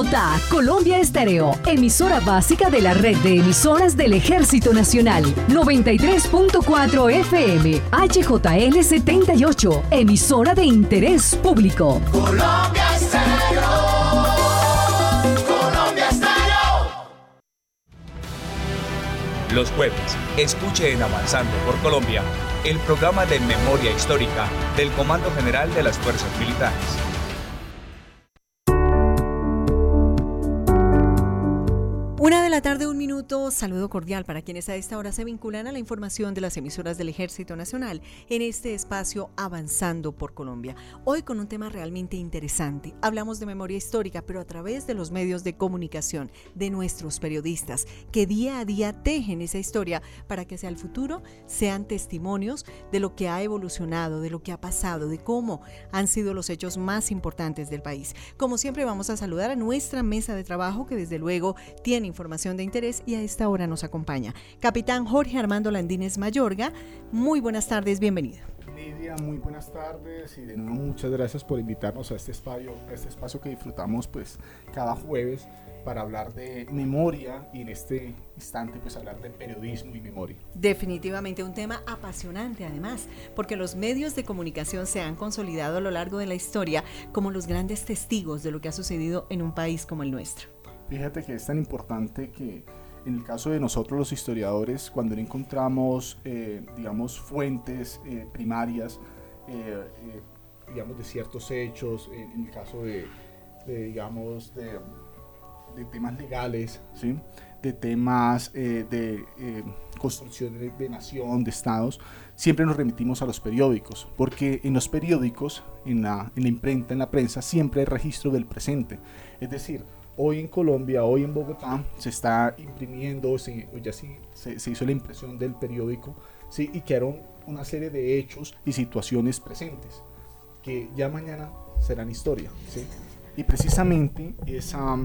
Bogotá, Colombia Estéreo, emisora básica de la red de emisoras del Ejército Nacional, 93.4 FM, HJL 78, emisora de interés público. Colombia Estéreo. Colombia Estéreo. Los jueves, escuche en Avanzando por Colombia el programa de memoria histórica del Comando General de las Fuerzas Militares. La tarde, minuto, saludo cordial para quienes a esta hora se vinculan a la información de las emisoras del Ejército Nacional en este espacio Avanzando por Colombia. Hoy con un tema realmente interesante. Hablamos de memoria histórica, pero a través de los medios de comunicación, de nuestros periodistas, que día a día tejen esa historia para que hacia el futuro sean testimonios de lo que ha evolucionado, de lo que ha pasado, de cómo han sido los hechos más importantes del país. Como siempre, vamos a saludar a nuestra mesa de trabajo que desde luego tiene información de interés y a esta hora nos acompaña. Capitán Jorge Armando Landines Mayorga, muy buenas tardes, bienvenido. Lidia, muy buenas tardes y de nuevo muchas gracias por invitarnos a este espacio, a este espacio que disfrutamos pues cada jueves para hablar de memoria y en este instante pues hablar de periodismo y memoria. Definitivamente un tema apasionante además, porque los medios de comunicación se han consolidado a lo largo de la historia como los grandes testigos de lo que ha sucedido en un país como el nuestro. Fíjate que es tan importante que en el caso de nosotros los historiadores, cuando no encontramos, eh, digamos, fuentes eh, primarias, eh, digamos, de ciertos hechos, en, el caso de, digamos, de, temas legales, ¿sí? de temas de construcción de, nación, de estados, siempre nos remitimos a los periódicos, porque en los periódicos, en la, en la imprenta, en la prensa, siempre hay registro del presente. Es decir, hoy en Colombia, hoy en Bogotá, se está imprimiendo, ya sí, se, hizo la impresión del periódico, ¿sí? y quedaron una serie de hechos y situaciones presentes, que ya mañana serán historia. ¿sí? Y precisamente esa,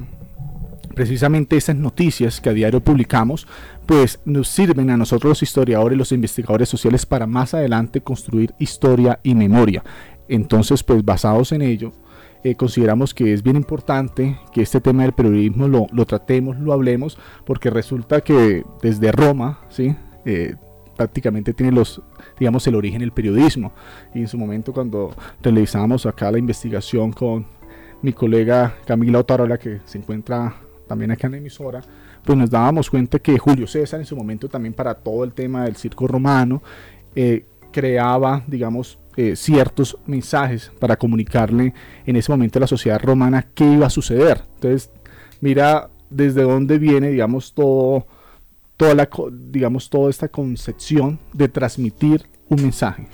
precisamente esas noticias que a diario publicamos, pues nos sirven a nosotros los historiadores, los investigadores sociales para más adelante construir historia y memoria. Entonces, pues basados en ello, eh, consideramos que es bien importante que este tema del periodismo lo, lo tratemos, lo hablemos, porque resulta que desde Roma, ¿sí? Eh, prácticamente tiene los, digamos, el origen del periodismo. Y en su momento cuando realizábamos acá la investigación con mi colega Camila Otarola, que se encuentra también acá en la emisora, pues nos dábamos cuenta que Julio César en su momento también para todo el tema del circo romano, eh, creaba, digamos, eh, ciertos mensajes para comunicarle en ese momento a la sociedad romana qué iba a suceder. Entonces, mira desde dónde viene, digamos, todo, toda, la, digamos, toda esta concepción de transmitir un mensaje.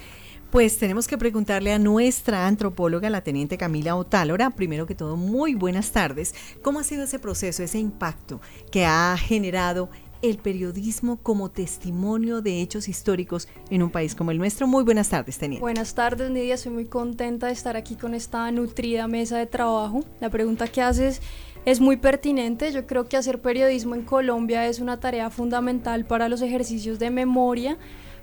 Pues tenemos que preguntarle a nuestra antropóloga, la teniente Camila Otálora, primero que todo, muy buenas tardes. ¿Cómo ha sido ese proceso, ese impacto que ha generado el periodismo como testimonio de hechos históricos en un país como el nuestro. Muy buenas tardes, Teniente. Buenas tardes, Nidia. Soy muy contenta de estar aquí con esta nutrida mesa de trabajo. La pregunta que haces es muy pertinente. Yo creo que hacer periodismo en Colombia es una tarea fundamental para los ejercicios de memoria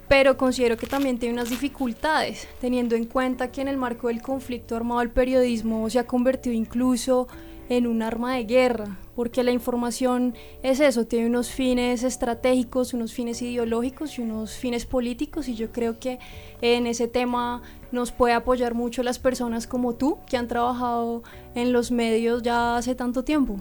pero considero que también tiene unas dificultades, teniendo en cuenta que en el marco del conflicto armado el periodismo se ha convertido incluso en un arma de guerra, porque la información es eso, tiene unos fines estratégicos, unos fines ideológicos y unos fines políticos y yo creo que en ese tema nos puede apoyar mucho las personas como tú, que han trabajado en los medios ya hace tanto tiempo.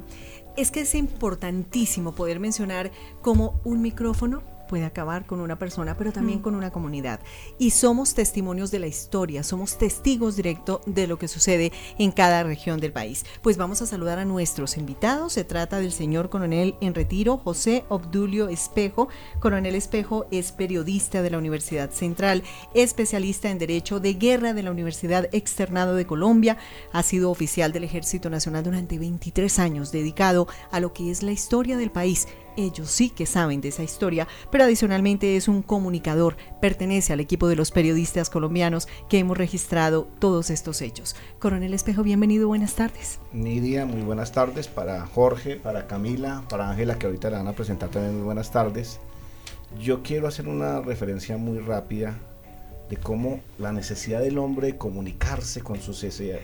Es que es importantísimo poder mencionar como un micrófono puede acabar con una persona, pero también mm. con una comunidad. Y somos testimonios de la historia, somos testigos directos de lo que sucede en cada región del país. Pues vamos a saludar a nuestros invitados. Se trata del señor coronel en retiro, José Obdulio Espejo. Coronel Espejo es periodista de la Universidad Central, especialista en Derecho de Guerra de la Universidad Externado de Colombia. Ha sido oficial del Ejército Nacional durante 23 años, dedicado a lo que es la historia del país ellos sí que saben de esa historia, pero adicionalmente es un comunicador, pertenece al equipo de los periodistas colombianos que hemos registrado todos estos hechos. Coronel Espejo, bienvenido, buenas tardes. Nidia, muy buenas tardes para Jorge, para Camila, para Ángela, que ahorita le van a presentar también muy buenas tardes. Yo quiero hacer una referencia muy rápida de cómo la necesidad del hombre de comunicarse con su,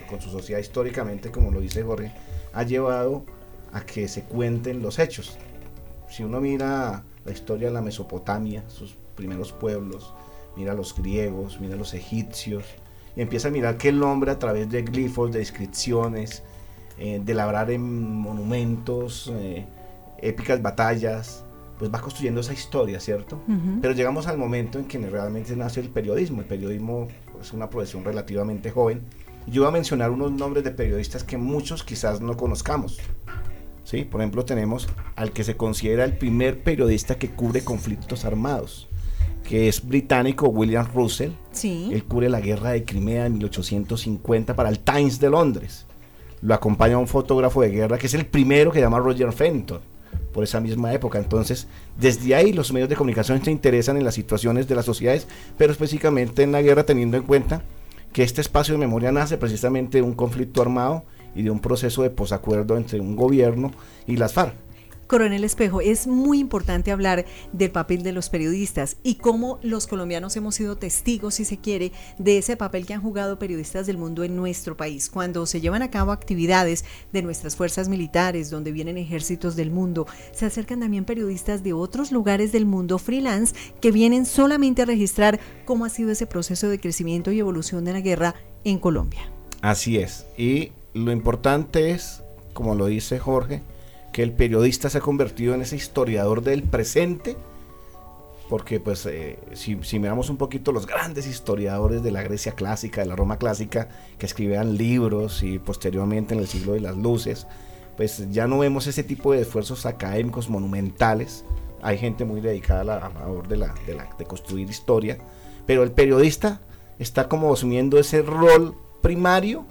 con su sociedad históricamente, como lo dice Jorge, ha llevado a que se cuenten los hechos. Si uno mira la historia de la Mesopotamia, sus primeros pueblos, mira a los griegos, mira a los egipcios, y empieza a mirar que el hombre a través de glifos, de inscripciones, eh, de labrar en monumentos, eh, épicas batallas, pues va construyendo esa historia, ¿cierto? Pero llegamos al momento en que realmente nace el periodismo. El periodismo es una profesión relativamente joven. Yo voy a mencionar unos nombres de periodistas que muchos quizás no conozcamos. ¿Sí? Por ejemplo, tenemos al que se considera el primer periodista que cubre conflictos armados, que es británico William Russell. Sí. Él cubre la guerra de Crimea en 1850 para el Times de Londres. Lo acompaña un fotógrafo de guerra que es el primero que llama Roger Fenton por esa misma época. Entonces, desde ahí los medios de comunicación se interesan en las situaciones de las sociedades, pero específicamente en la guerra, teniendo en cuenta que este espacio de memoria nace precisamente de un conflicto armado y de un proceso de posacuerdo entre un gobierno y las FARC. Coronel Espejo, es muy importante hablar del papel de los periodistas y cómo los colombianos hemos sido testigos, si se quiere, de ese papel que han jugado periodistas del mundo en nuestro país. Cuando se llevan a cabo actividades de nuestras fuerzas militares, donde vienen ejércitos del mundo, se acercan también periodistas de otros lugares del mundo freelance que vienen solamente a registrar cómo ha sido ese proceso de crecimiento y evolución de la guerra en Colombia. Así es. Y lo importante es, como lo dice Jorge, que el periodista se ha convertido en ese historiador del presente, porque pues eh, si, miramos un poquito los grandes historiadores de la Grecia clásica, de la Roma clásica, que escribían libros y posteriormente en el siglo de las luces, pues ya no vemos ese tipo de esfuerzos académicos monumentales, hay gente muy dedicada a la labor de, la, de, la, de construir historia, pero el periodista está como asumiendo ese rol primario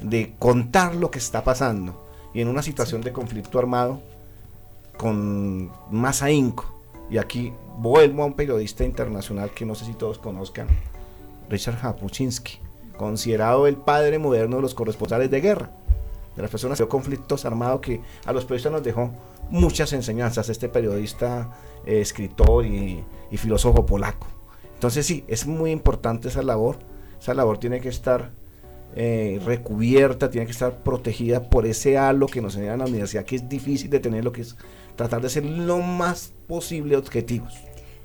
de contar lo que está pasando y en una situación de conflicto armado con más ahínco. Y aquí vuelvo a un periodista internacional que no sé si todos conozcan, Richard Japuchinsky, considerado el padre moderno de los corresponsales de guerra, de las personas de conflictos armados que a los periodistas nos dejó muchas enseñanzas, este periodista, eh, escritor y, y filósofo polaco. Entonces sí, es muy importante esa labor, esa labor tiene que estar eh, recubierta, tiene que estar protegida por ese halo que nos enseña en la universidad, que es difícil de tener, lo que es tratar de ser lo más posible objetivos.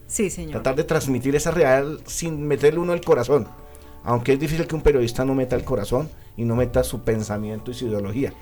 Sí, señor. Tratar de transmitir esa real sin meterle uno el corazón. Aunque es difícil que un periodista no meta el corazón y no meta su pensamiento y su ideología.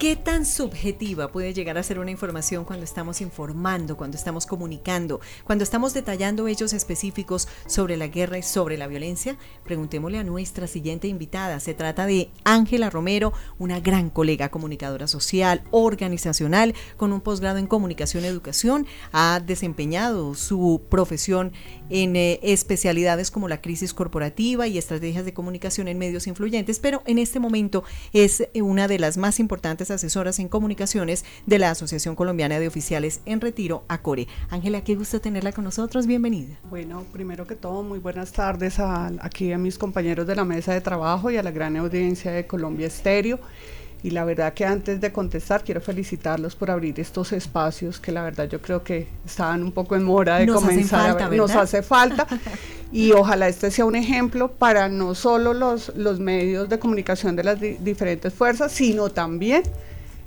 ¿Qué tan subjetiva puede llegar a ser una información cuando estamos informando, cuando estamos comunicando, cuando estamos detallando hechos específicos sobre la guerra y sobre la violencia? Preguntémosle a nuestra siguiente invitada. Se trata de Ángela Romero, una gran colega comunicadora social, organizacional, con un posgrado en comunicación y educación. Ha desempeñado su profesión en eh, especialidades como la crisis corporativa y estrategias de comunicación en medios influyentes, pero en este momento es una de las más importantes asesoras en comunicaciones de la Asociación Colombiana de Oficiales en Retiro, ACORE. Ángela, qué gusto tenerla con nosotros, bienvenida. Bueno, primero que todo, muy buenas tardes a, aquí a mis compañeros de la mesa de trabajo y a la gran audiencia de Colombia Estéreo. Y la verdad que antes de contestar quiero felicitarlos por abrir estos espacios que la verdad yo creo que estaban un poco en mora de comenzar. a ver, nos hace falta y ojalá este sea un ejemplo para no solo los, los medios de comunicación de las diferentes fuerzas, sino también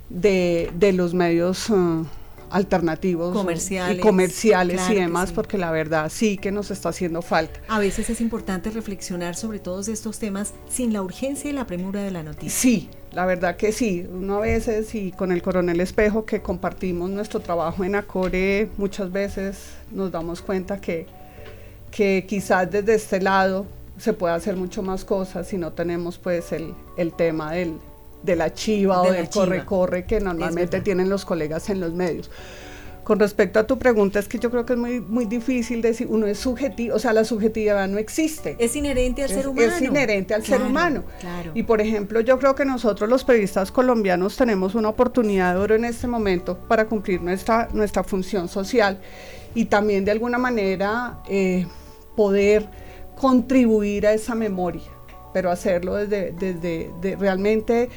de, de los medios... Uh, alternativos comerciales, y comerciales y demás, porque la verdad sí que nos está haciendo falta. A veces es importante reflexionar sobre todos estos temas sin la urgencia y la premura de la noticia. Sí, la verdad que sí. Uno a veces, y con el coronel Espejo, que compartimos nuestro trabajo en Acore, muchas veces nos damos cuenta que, que quizás desde este lado se puede hacer mucho más cosas si no tenemos pues el, el tema del, de la chiva o del corre-corre que normalmente tienen los colegas en los medios. Con respecto a tu pregunta, es que yo creo que es muy, muy difícil decir, uno es subjetivo, o sea, la subjetividad no existe. Es inherente al ser humano. Es inherente al ser humano. Y por ejemplo, yo creo que nosotros los periodistas colombianos tenemos una oportunidad de oro en este momento para cumplir nuestra, nuestra función social y también de alguna manera eh, poder contribuir a esa memoria pero hacerlo desde, desde realmente...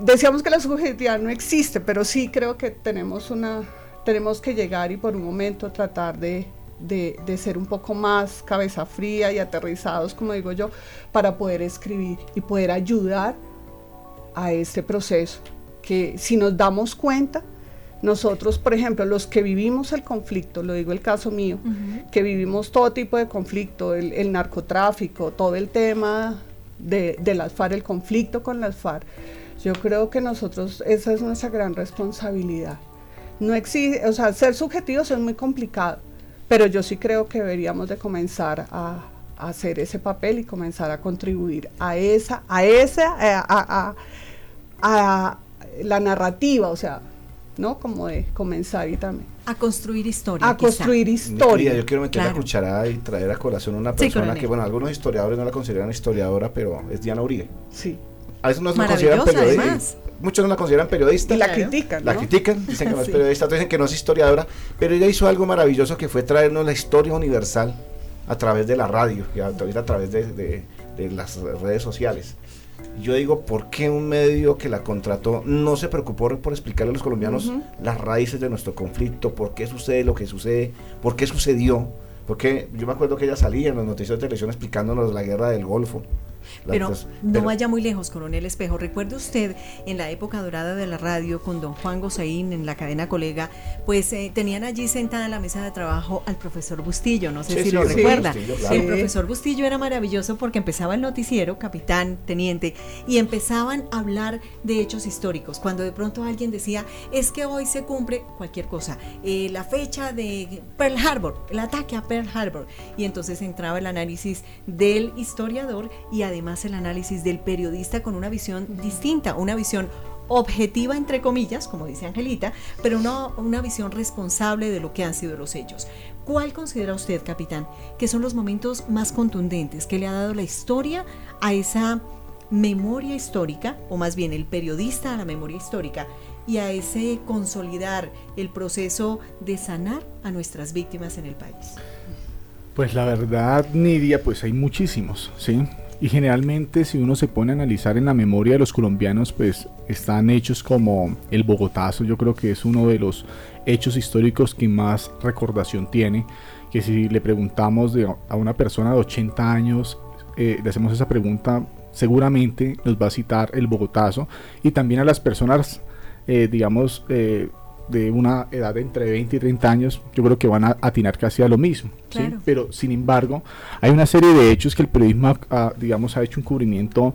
Decíamos que la subjetividad no existe, pero sí creo que tenemos, una, tenemos que llegar y por un momento tratar de, de, ser un poco más cabeza fría y aterrizados, como digo yo, para poder escribir y poder ayudar a este proceso. Que si nos damos cuenta, nosotros, por ejemplo, los que vivimos el conflicto, lo digo el caso mío, que vivimos todo tipo de conflicto, el, narcotráfico, todo el tema de, de, las FARC, el conflicto con las FARC, yo creo que nosotros, esa es nuestra gran responsabilidad. No existe, o sea, ser subjetivos es muy complicado, pero yo sí creo que deberíamos de comenzar a, hacer ese papel y comenzar a contribuir a esa, a esa, a, a, la narrativa, o sea, ¿no? Como de comenzar y también. A construir historia. A construir historia. yo quiero meter la cucharada y traer a colación una persona que, bueno, algunos historiadores no la consideran historiadora, pero es Diana Uribe. Sí. A veces no se consideran periodista. Muchos no la consideran periodista. Y la critican. La critican, dicen que no es periodista, dicen que no es historiadora, pero ella hizo algo maravilloso que fue traernos la historia universal a través de la radio y a, a través de, las redes sociales. Yo digo, ¿por qué un medio que la contrató no se preocupó por explicarle a los colombianos las raíces de nuestro conflicto? ¿Por qué sucede lo que sucede? ¿Por qué sucedió? Porque yo me acuerdo que ella salía en los noticias de televisión explicándonos la guerra del Golfo. Pero no vaya muy lejos, coronel Espejo. Recuerde usted en la época dorada de la radio con don Juan Gozaín en la cadena colega, pues eh, tenían allí sentada en la mesa de trabajo al profesor Bustillo, no sé si lo recuerda. El profesor Bustillo era maravilloso porque empezaba el noticiero, capitán, teniente, y empezaban a hablar de hechos históricos. Cuando de pronto alguien decía, es que hoy se cumple cualquier cosa, eh, la fecha de Pearl Harbor, el ataque a Pearl Harbor, y entonces entraba el análisis del historiador y además además el análisis del periodista con una visión distinta, una visión objetiva, entre comillas, como dice Angelita, pero no una visión responsable de lo que han sido los hechos. ¿Cuál considera usted, capitán, que son los momentos más contundentes que le ha dado la historia a esa memoria histórica, o más bien el periodista a la memoria histórica, y a ese consolidar el proceso de sanar a nuestras víctimas en el país? Pues la verdad, Nidia, pues hay muchísimos, ¿sí? Y generalmente si uno se pone a analizar en la memoria de los colombianos, pues están hechos como el Bogotazo, yo creo que es uno de los hechos históricos que más recordación tiene, que si le preguntamos a una persona de 80 años, eh, le hacemos esa pregunta, seguramente nos va a citar el Bogotazo, y también a las personas, eh, digamos, eh, de una edad de entre 20 y 30 años, yo creo que van a atinar casi a lo mismo. Pero sin embargo, hay una serie de hechos que el periodismo, ha, digamos, ha hecho un cubrimiento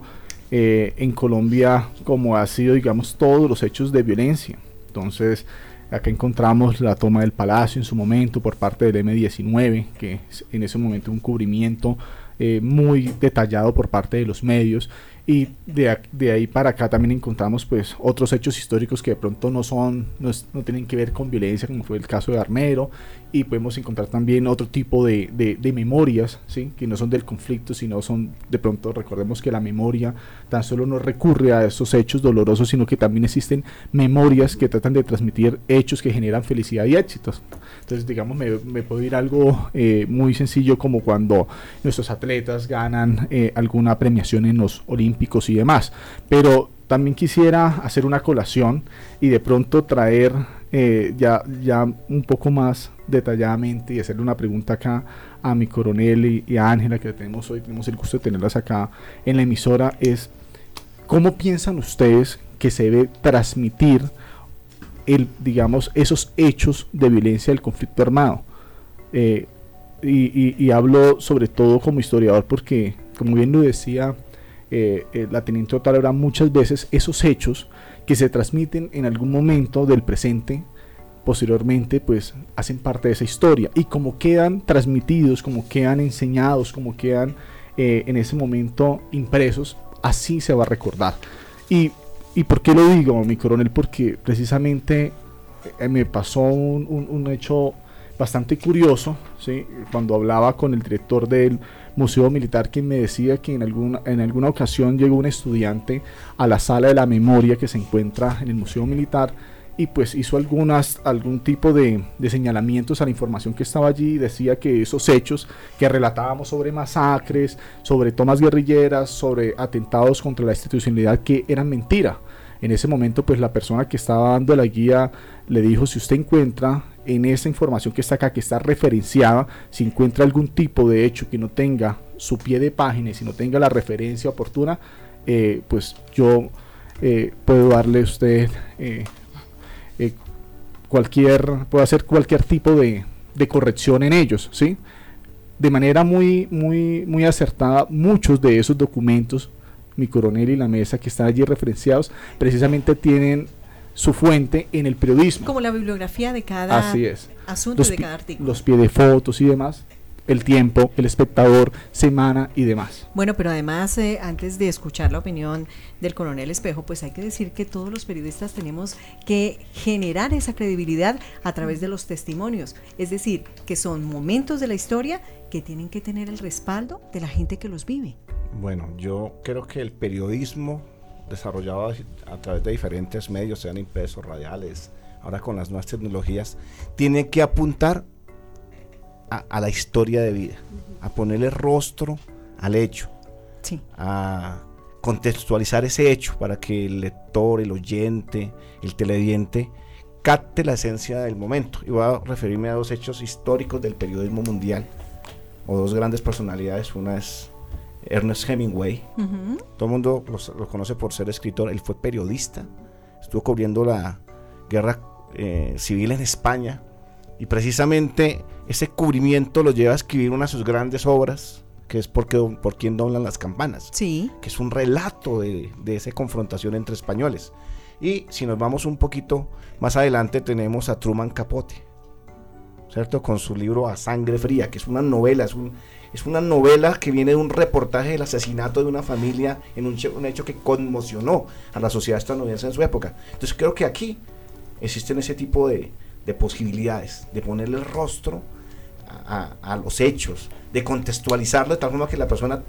eh, en Colombia como ha sido, digamos, todos los hechos de violencia. Entonces, acá encontramos la toma del palacio en su momento por parte del M19, que en ese momento un cubrimiento eh, muy detallado por parte de los medios y de, de, ahí para acá también encontramos pues otros hechos históricos que de pronto no son, no, no, tienen que ver con violencia, como fue el caso de Armero, y podemos encontrar también otro tipo de, de, memorias, ¿sí? que no son del conflicto, sino son, de pronto recordemos que la memoria tan solo no recurre a esos hechos dolorosos, sino que también existen memorias que tratan de transmitir hechos que generan felicidad y éxitos. Entonces, digamos, me, me puedo ir algo eh, muy sencillo como cuando nuestros atletas ganan eh, alguna premiación en los Olímpicos y demás. Pero también quisiera hacer una colación y de pronto traer eh, ya, ya un poco más detalladamente y hacerle una pregunta acá a mi coronel y, a Ángela que tenemos hoy, tenemos el gusto de tenerlas acá en la emisora, es ¿cómo piensan ustedes que se debe transmitir el, digamos, esos hechos de violencia del conflicto armado? Eh, y, hablo sobre todo como historiador porque, como bien lo decía eh, eh, la teniente Otálora, muchas veces esos hechos que se transmiten en algún momento del presente posteriormente pues hacen parte de esa historia y como quedan transmitidos, como quedan enseñados, como quedan eh, en ese momento impresos, así se va a recordar. Y, y ¿por qué lo digo, mi coronel? Porque precisamente me pasó un, un, hecho bastante curioso, ¿sí? cuando hablaba con el director del Museo Militar, quien me decía que en alguna, en alguna ocasión llegó un estudiante a la sala de la memoria que se encuentra en el Museo Militar, y pues hizo algunas, algún tipo de, señalamientos a la información que estaba allí. Decía que esos hechos que relatábamos sobre masacres, sobre tomas guerrilleras, sobre atentados contra la institucionalidad, que eran mentira. En ese momento, pues la persona que estaba dando la guía le dijo, si usted encuentra en esa información que está acá, que está referenciada, si encuentra algún tipo de hecho que no tenga su pie de página y si no tenga la referencia oportuna, eh, pues yo eh, puedo darle usted cualquier, puedo hacer cualquier tipo de, de corrección en ellos, ¿sí? De manera muy, muy, muy acertada, muchos de esos documentos, mi coronel y la mesa que están allí referenciados, precisamente tienen su fuente en el periodismo. Como la bibliografía de cada Así es. asunto de cada artículo. Los pie de fotos y demás el tiempo, el espectador, semana y demás. Bueno, pero además, eh, antes de escuchar la opinión del coronel Espejo, pues hay que decir que todos los periodistas tenemos que generar esa credibilidad a través de los testimonios. Es decir, que son momentos de la historia que tienen que tener el respaldo de la gente que los vive. Bueno, yo creo que el periodismo desarrollado a través de diferentes medios, sean impresos, radiales, ahora con las nuevas tecnologías, tiene que apuntar a, la historia de vida, a ponerle rostro al hecho, a contextualizar ese hecho para que el lector, el oyente, el televidente capte la esencia del momento. Y voy a referirme a dos hechos históricos del periodismo mundial, o dos grandes personalidades. Una es Ernest Hemingway. Todo el mundo lo, conoce por ser escritor. Él fue periodista. Estuvo cubriendo la guerra eh, civil en España y precisamente ese cubrimiento lo lleva a escribir una de sus grandes obras, que es porque, Por quien doblan las campanas. Sí. Que es un relato de, de esa confrontación entre españoles. Y si nos vamos un poquito más adelante, tenemos a Truman Capote, ¿cierto? Con su libro A Sangre Fría, que es una novela, es, un, es una novela que viene de un reportaje del asesinato de una familia en un, hecho que conmocionó a la sociedad estadounidense en su época. Entonces creo que aquí existen ese tipo de, de posibilidades, de ponerle el rostro a, los hechos, de contextualizarlo de tal forma que la persona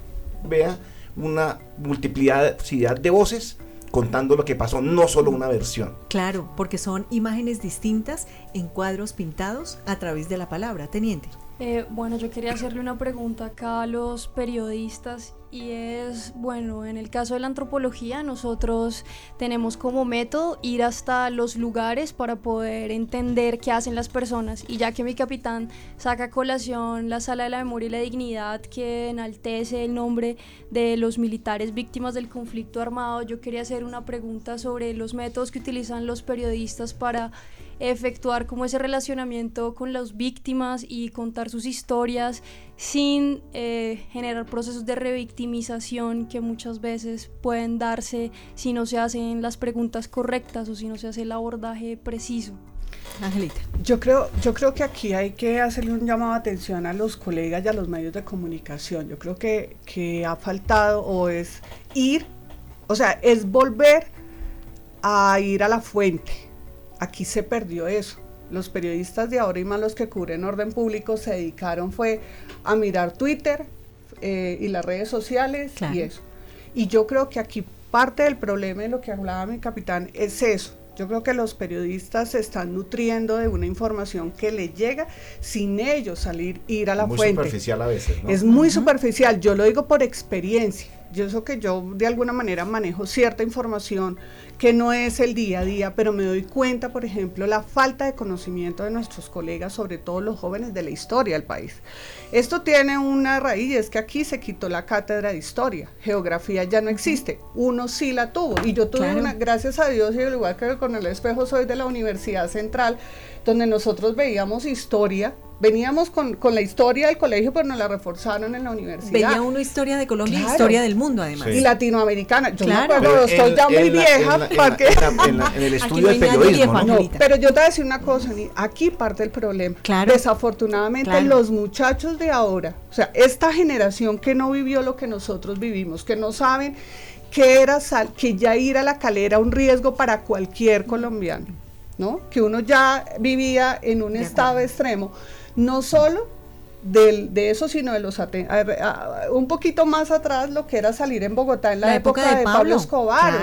vea una multiplicidad de voces contando lo que pasó, no solo una versión. Claro, porque son imágenes distintas en cuadros pintados a través de la palabra, teniente. Eh, bueno, yo quería hacerle una pregunta acá a los periodistas y es, bueno, en el caso de la antropología nosotros tenemos como método ir hasta los lugares para poder entender qué hacen las personas. Y ya que mi capitán saca a colación la sala de la memoria y la dignidad que enaltece el nombre de los militares víctimas del conflicto armado, yo quería hacer una pregunta sobre los métodos que utilizan los periodistas para efectuar como ese relacionamiento con las víctimas y contar sus historias sin eh, generar procesos de revictimización que muchas veces pueden darse si no se hacen las preguntas correctas o si no se hace el abordaje preciso. Angelita. Yo creo, yo creo que aquí hay que hacerle un llamado de atención a los colegas y a los medios de comunicación. Yo creo que, que ha faltado o es ir, o sea, es volver a ir a la fuente Aquí se perdió eso. Los periodistas de ahora y más los que cubren orden público se dedicaron fue a mirar Twitter eh, y las redes sociales y eso. Y yo creo que aquí parte del problema de lo que hablaba mi capitán es eso. Yo creo que los periodistas se están nutriendo de una información que le llega sin ellos salir, ir a la muy fuente. Muy superficial a veces, ¿no? Es muy superficial, yo lo digo por experiencia. Yo sé que yo de alguna manera manejo cierta información que no es el día a día, pero me doy cuenta, por ejemplo, la falta de conocimiento de nuestros colegas, sobre todo los jóvenes de la historia del país. Esto tiene una raíz es que aquí se quitó la cátedra de historia, geografía ya no existe, uno sí la tuvo y yo tuve una, gracias a Dios y al igual que con el espejo soy de la Universidad Central, donde nosotros veíamos historia veníamos con, la historia del colegio, pero nos la reforzaron en la universidad. Veía uno historia de Colombia y historia del mundo, además. Y latinoamericana. Yo me acuerdo, estoy ya muy vieja. En, el estudio del periodismo. ¿no? pero yo te voy a decir una cosa, aquí parte el problema. Desafortunadamente, los muchachos de ahora, o sea, esta generación que no vivió lo que nosotros vivimos, que no saben que era sal, que ya ir a la calera un riesgo para cualquier colombiano, ¿no? Que uno ya vivía en un estado extremo no solo de eso, sino de los un poquito más atrás lo que era salir en Bogotá en la, época, de Pablo, Escobar.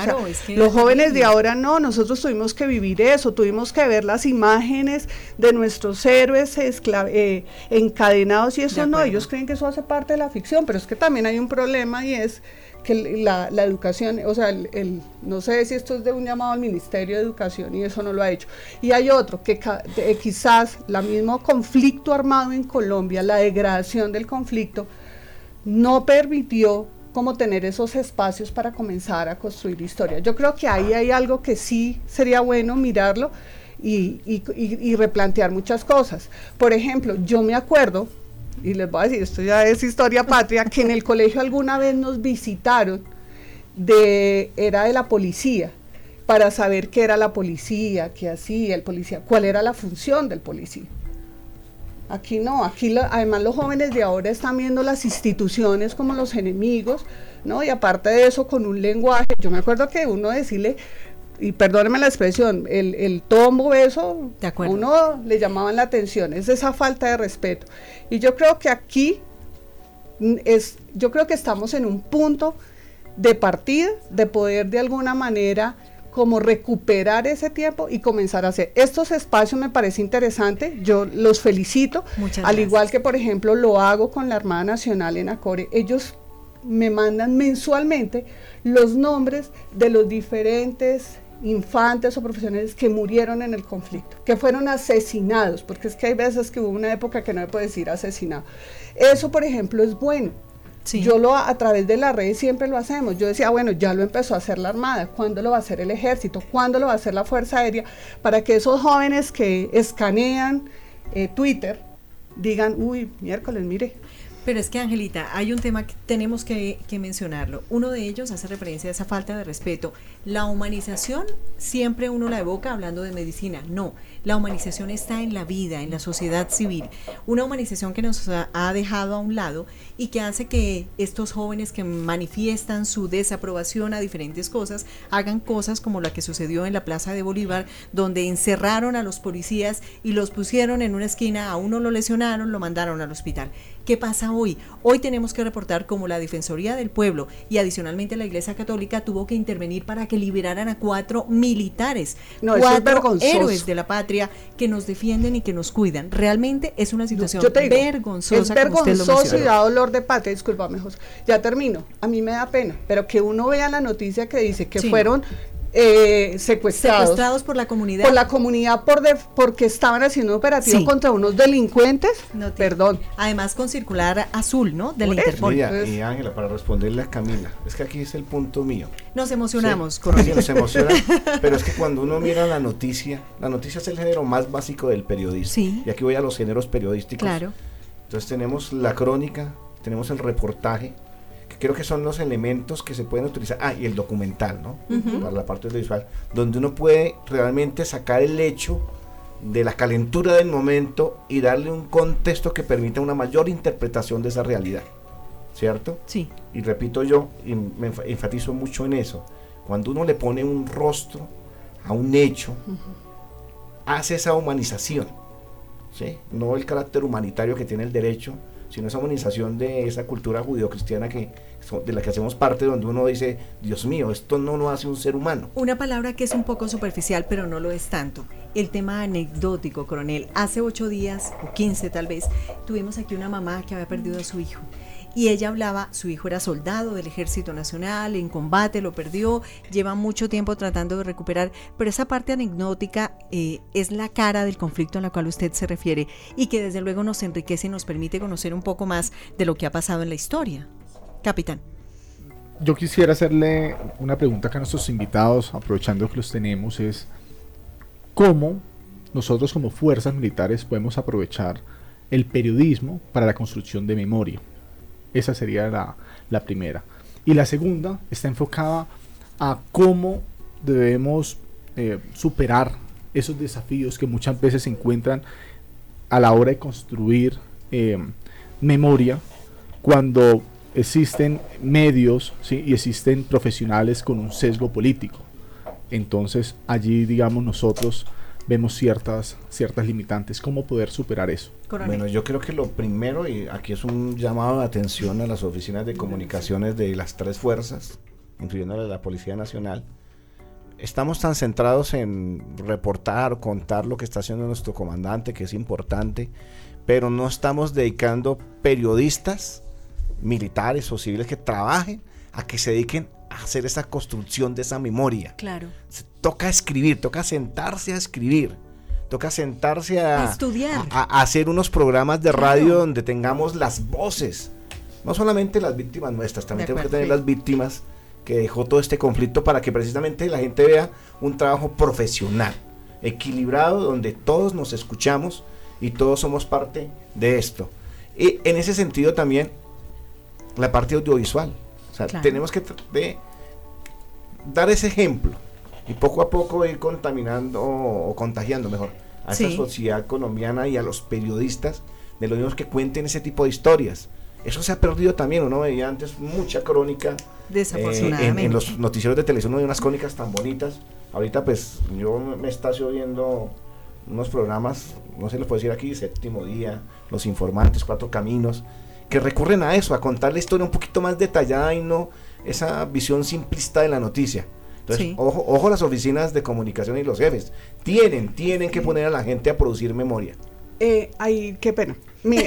los jóvenes de ahora no, nosotros tuvimos que vivir eso, tuvimos que ver las imágenes de nuestros héroes eh, encadenados y eso no, ellos creen que eso hace parte de la ficción, pero es que también hay un problema y es que la, educación, o sea, el, no sé si esto es de un llamado al Ministerio de Educación y eso no lo ha hecho. Y hay otro, que quizás el mismo conflicto armado en Colombia, la degradación del conflicto, no permitió como tener esos espacios para comenzar a construir historia. Yo creo que ahí hay algo que sí sería bueno mirarlo y replantear muchas cosas. Por ejemplo, yo me acuerdo, y les voy a decir, esto ya es historia patria, que en el colegio alguna vez nos visitaron de, era de la policía, para saber qué era la policía, qué hacía el policía, cuál era la función del policía. Aquí no, aquí además los jóvenes de ahora están viendo las instituciones como los enemigos, ¿no? Y aparte de eso, con un lenguaje, yo me acuerdo que uno decirle, y perdóneme la expresión, el, el tombo eso, uno le llamaban la atención, es esa falta de respeto. Y yo creo que aquí es, yo creo que estamos en un punto de partida, de poder de alguna manera como recuperar ese tiempo y comenzar a hacer. Estos espacios me parece interesante, yo los felicito, al igual que por ejemplo lo hago con la Armada Nacional en Acore, ellos me mandan mensualmente los nombres de los diferentes infantes o profesionales que murieron en el conflicto, que fueron asesinados, porque es que hay veces que hubo una época que no me puede decir asesinado. Eso, por ejemplo, es bueno yo lo a través de la red siempre lo hacemos. Yo decía, bueno, ya lo empezó a hacer la Armada, ¿cuándo lo va a hacer el Ejército? ¿Cuándo lo va a hacer la Fuerza Aérea? Para que esos jóvenes que escanean eh, Twitter digan, uy, miércoles, mire, pero es que, Angelita, hay un tema que tenemos que, mencionarlo. Uno de ellos hace referencia a esa falta de respeto. La humanización siempre uno la evoca hablando de medicina. No, la humanización está en la vida, en la sociedad civil. Una humanización que nos ha dejado a un lado y que hace que estos jóvenes que manifiestan su desaprobación a diferentes cosas hagan cosas como la que sucedió en la Plaza de Bolívar, donde encerraron a los policías y los pusieron en una esquina, a uno lo lesionaron, lo mandaron al hospital. ¿Qué pasa hoy? Hoy tenemos que reportar cómo la Defensoría del Pueblo y adicionalmente la Iglesia Católica tuvo que intervenir para que liberaran a cuatro militares, cuatro héroes de la patria que nos defienden y que nos cuidan. Realmente es una situación vergonzosa. Es vergonzoso y da dolor de patria, discúlpame, José. Ya termino. A mí me da pena, pero que uno vea la noticia que dice que fueron eh, secuestrados. Secuestrados por la comunidad. Por la comunidad por porque estaban haciendo un operativo contra unos delincuentes. Perdón. Además con circular azul, ¿no? Del Interpol. y Ángela, para responderle a Camila, es que aquí es el punto mío. Nos emocionamos, con Sí, nos emociona, pero es que cuando uno mira la noticia, la noticia es el género más básico del periodismo. Sí. Y aquí voy a los géneros periodísticos. Claro. Entonces tenemos la crónica, tenemos el reportaje, creo que son los elementos que se pueden utilizar. Ah, y el documental, ¿no? Para la parte visual, donde uno puede realmente sacar el hecho de la calentura del momento y darle un contexto que permita una mayor interpretación de esa realidad. ¿Cierto? Sí. Y repito yo, y me enfatizo mucho en eso, cuando uno le pone un rostro a un hecho, hace esa humanización, ¿sí? No el carácter humanitario que tiene el derecho, sino esa humanización de esa cultura judio-cristiana que, de la que hacemos parte, donde uno dice, Dios mío, esto no lo hace un ser humano. Una palabra que es un poco superficial, pero no lo es tanto. El tema anecdótico, coronel. Hace ocho días, o quince tal vez, tuvimos aquí una mamá que había perdido a su hijo y ella hablaba, su hijo era soldado del Ejército Nacional, en combate, lo perdió, lleva mucho tiempo tratando de recuperar, pero esa parte anecdótica eh, es la cara del conflicto a la cual usted se refiere y que desde luego nos enriquece y nos permite conocer un poco más de lo que ha pasado en la historia. Capitán. Yo quisiera hacerle una pregunta a nuestros invitados, aprovechando que los tenemos, es cómo nosotros como fuerzas militares podemos aprovechar el periodismo para la construcción de memoria. Esa sería la, primera. Y la segunda está enfocada a cómo debemos eh, superar esos desafíos que muchas veces se encuentran a la hora de construir eh, memoria cuando existen medios y existen profesionales con un sesgo político. Entonces allí, digamos, nosotros vemos ciertas, ciertas limitantes. ¿Cómo poder superar eso? Bueno, yo creo que lo primero, y aquí es un llamado de atención a las oficinas de comunicaciones de las tres fuerzas, incluyendo la, la Policía Nacional, estamos tan centrados en reportar contar lo que está haciendo nuestro comandante, que es importante, pero no estamos dedicando periodistas, militares o civiles que trabajen a que se dediquen a hacer esa construcción de esa memoria. Claro. Toca escribir, toca sentarse a escribir toca sentarse a, estudiar, a, hacer unos programas de radio donde tengamos las voces no solamente las víctimas nuestras, también tenemos que tener las víctimas que dejó todo este conflicto para que precisamente la gente vea un trabajo profesional, equilibrado, donde todos nos escuchamos y todos somos parte de esto. Y en ese sentido también la parte audiovisual. O sea, tenemos que dar ese ejemplo y poco a poco ir contaminando o contagiando mejor a esa sociedad colombiana y a los periodistas de los mismos que cuenten ese tipo de historias. Eso se ha perdido también, uno veía antes mucha crónica. Desafortunadamente. Eh, en, los noticieros de televisión uno unas crónicas tan bonitas. Ahorita pues yo me estacio viendo unos programas, no sé les puedo decir aquí, Séptimo Día, Los Informantes, Cuatro Caminos, que recurren a eso, a contar la historia un poquito más detallada y no esa visión simplista de la noticia. Entonces, ojo, ojo las oficinas de comunicación y los jefes. Tienen, tienen que poner a la gente a producir memoria. Eh, ay, qué pena.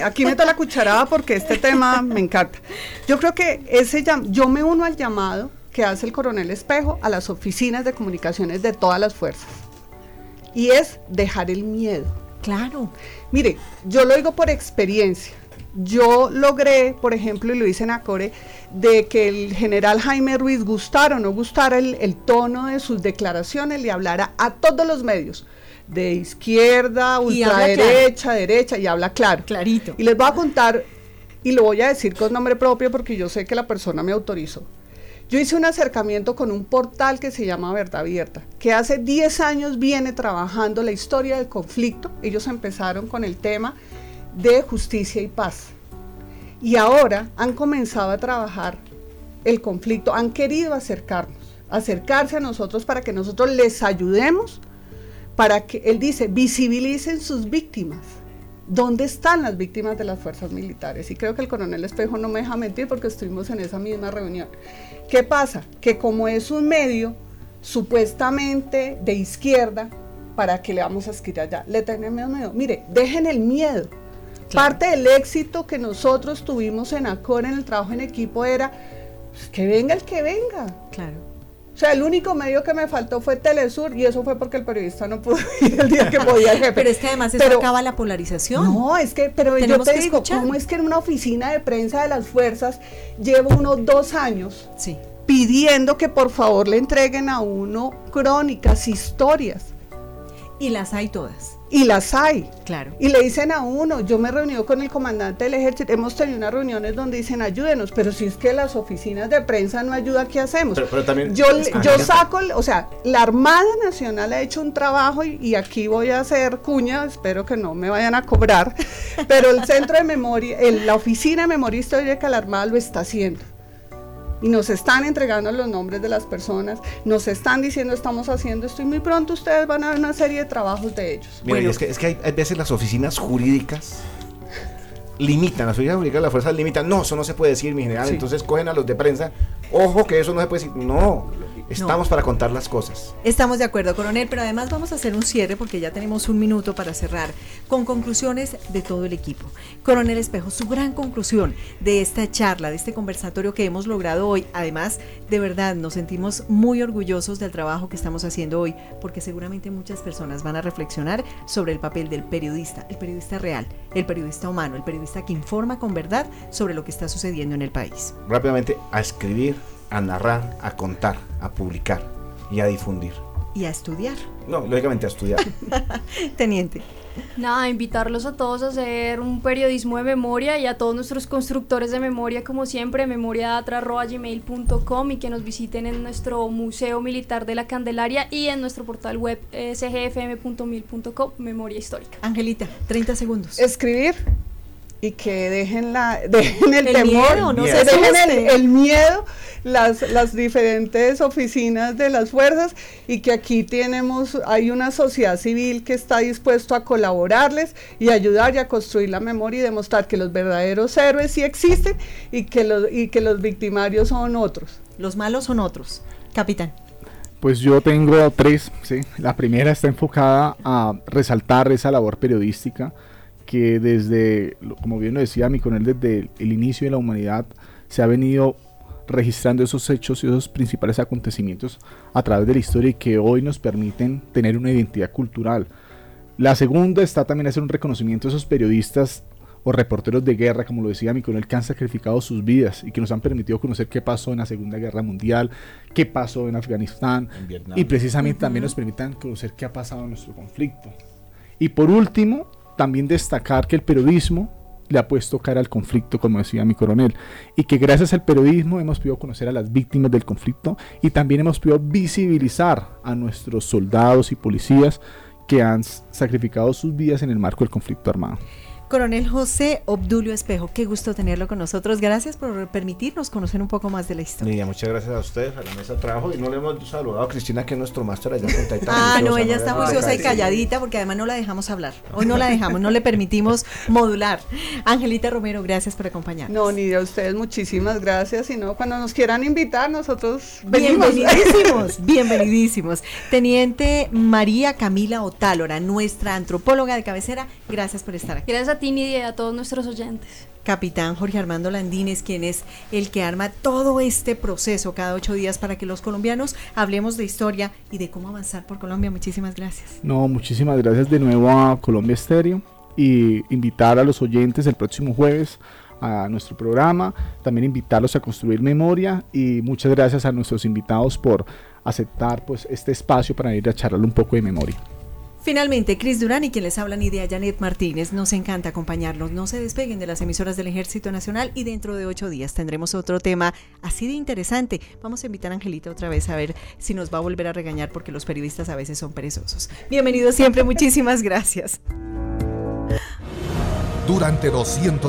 aquí meto la cucharada porque este tema me encanta. Yo creo que ese yo me uno al llamado que hace el coronel Espejo a las oficinas de comunicaciones de todas las fuerzas. Y es dejar el miedo. Claro. Mire, yo lo digo por experiencia. Yo logré, por ejemplo, y lo hice en Acore, de que el general Jaime Ruiz gustara o no gustara el, el tono de sus declaraciones, le hablara a todos los medios de izquierda, ultraderecha, derecha, y habla claro. Clarito. Y les voy a contar, y lo voy a decir con nombre propio porque yo sé que la persona me autorizó. Yo hice un acercamiento con un portal que se llama Verdad Abierta, que hace 10 años viene trabajando la historia del conflicto. Ellos empezaron con el tema de justicia y paz. Y ahora han comenzado a trabajar el conflicto, han querido acercarnos, acercarse a nosotros para que nosotros les ayudemos, para que, él dice, visibilicen sus víctimas ¿Dónde están las víctimas de las fuerzas militares? Y creo que el coronel Espejo no me deja mentir porque estuvimos en esa misma reunión. ¿Qué pasa? Que como es un medio supuestamente de izquierda, ¿para qué le vamos a escribir allá? Le tenemos miedo. Mire, dejen el miedo. Parte del éxito que nosotros tuvimos en ACOR en el trabajo en equipo era pues, que venga el que venga. Claro o sea, el único medio que me faltó fue Telesur y eso fue porque el periodista no pudo ir el día que podía el jefe. Pero es que además eso acaba la polarización. No, es que, pero yo te digo, ¿cómo es que en una oficina de prensa de las fuerzas llevo unos dos años pidiendo que por favor le entreguen a uno crónicas, historias? Y las hay todas. Y las hay. Claro. Y le dicen a uno, yo me reuní con el comandante del ejército, hemos tenido unas reuniones donde dicen ayúdenos, pero si es que las oficinas de prensa no ayudan, ¿qué hacemos? Pero, también, yo, yo saco, o sea, la Armada Nacional ha hecho un trabajo y, aquí voy a hacer cuña, espero que no me vayan a cobrar, pero el centro de memoria, la oficina de memoria histórica de la Armada lo está haciendo y nos están entregando los nombres de las personas, nos están diciendo estamos haciendo esto y muy pronto ustedes van a ver una serie de trabajos de ellos. Mira, es que, es que hay, hay, veces las oficinas jurídicas limitan, las oficinas jurídicas de las fuerzas limitan, no, eso no se puede decir, mi general, entonces cogen a los de prensa, ojo que eso no se puede decir, no, Estamos para contar las cosas. Estamos de acuerdo, coronel, pero además vamos a hacer un cierre porque ya tenemos un minuto para cerrar con conclusiones de todo el equipo. Coronel Espejo, su gran conclusión de esta charla, de este conversatorio que hemos logrado hoy, además, de verdad nos sentimos muy orgullosos del trabajo que estamos haciendo hoy porque seguramente muchas personas van a reflexionar sobre el papel del periodista, el periodista real, el periodista humano, el periodista que informa con verdad sobre lo que está sucediendo en el país. Rápidamente, a escribir a narrar, a contar, a publicar y a difundir. Y a estudiar. No, lógicamente a estudiar. Teniente. Nada, invitarlos a todos a hacer un periodismo de memoria y a todos nuestros constructores de memoria, como siempre, memoriadatra.gmail.com y que nos visiten en nuestro Museo Militar de la Candelaria y en nuestro portal web eh, sgfm.mil.com, Memoria Histórica. Angelita, 30 segundos. Escribir y que dejen, la, dejen el, temor, no dejen el, el, miedo, las, las diferentes oficinas de las fuerzas y que aquí tenemos, hay una sociedad civil que está dispuesto a colaborarles y ayudar y a construir la memoria y demostrar que los verdaderos héroes sí existen y que los, y que los victimarios son otros. Los malos son otros. Capitán. Pues yo tengo tres, ¿sí? La primera está enfocada a resaltar esa labor periodística que desde, como bien lo decía mi coronel, desde el inicio de la humanidad se ha venido registrando esos hechos y esos principales acontecimientos a través de la historia y que hoy nos permiten tener una identidad cultural. La segunda está también hacer un reconocimiento a esos periodistas o reporteros de guerra, como lo decía mi coronel, que han sacrificado sus vidas y que nos han permitido conocer qué pasó en la Segunda Guerra Mundial, qué pasó en Afganistán y precisamente también nos permitan conocer qué ha pasado en nuestro conflicto. Y por último, también destacar que el periodismo le ha puesto cara al conflicto, como decía mi coronel, y que gracias al periodismo hemos podido conocer a las víctimas del conflicto y también hemos podido visibilizar a nuestros soldados y policías que han sacrificado sus vidas en el marco del conflicto armado. Coronel José Obdulio Espejo, qué gusto tenerlo con nosotros. Gracias por permitirnos conocer un poco más de la historia. Niña, muchas gracias a ustedes, a la mesa de trabajo. Y no le hemos saludado a Cristina, que es nuestro máster allá Taita. Ah, no, ella está juiciosa y calladita porque además no la dejamos hablar. Hoy no la dejamos, no le permitimos modular. Angelita Romero, gracias por acompañarnos. No, ni a ustedes muchísimas gracias. Y no, cuando nos quieran invitar, nosotros venimos. Bienvenidísimos, bienvenidísimos. Teniente María Camila Otálora, nuestra antropóloga de cabecera, gracias por estar aquí. Gracias a y a todos nuestros oyentes. Capitán Jorge Armando Landines, quien es el que arma todo este proceso cada ocho días para que los colombianos hablemos de historia y de cómo avanzar por Colombia. Muchísimas gracias. No, muchísimas gracias de nuevo a Colombia Estéreo y invitar a los oyentes el próximo jueves a nuestro programa, también invitarlos a construir memoria y muchas gracias a nuestros invitados por aceptar pues este espacio para ir a charlar un poco de memoria. Finalmente, Cris Durán y quien les habla Nidia Janet Martínez, nos encanta acompañarlos. No se despeguen de las emisoras del Ejército Nacional y dentro de ocho días tendremos otro tema así de interesante. Vamos a invitar a Angelita otra vez a ver si nos va a volver a regañar porque los periodistas a veces son perezosos. Bienvenidos siempre, muchísimas gracias. Durante 200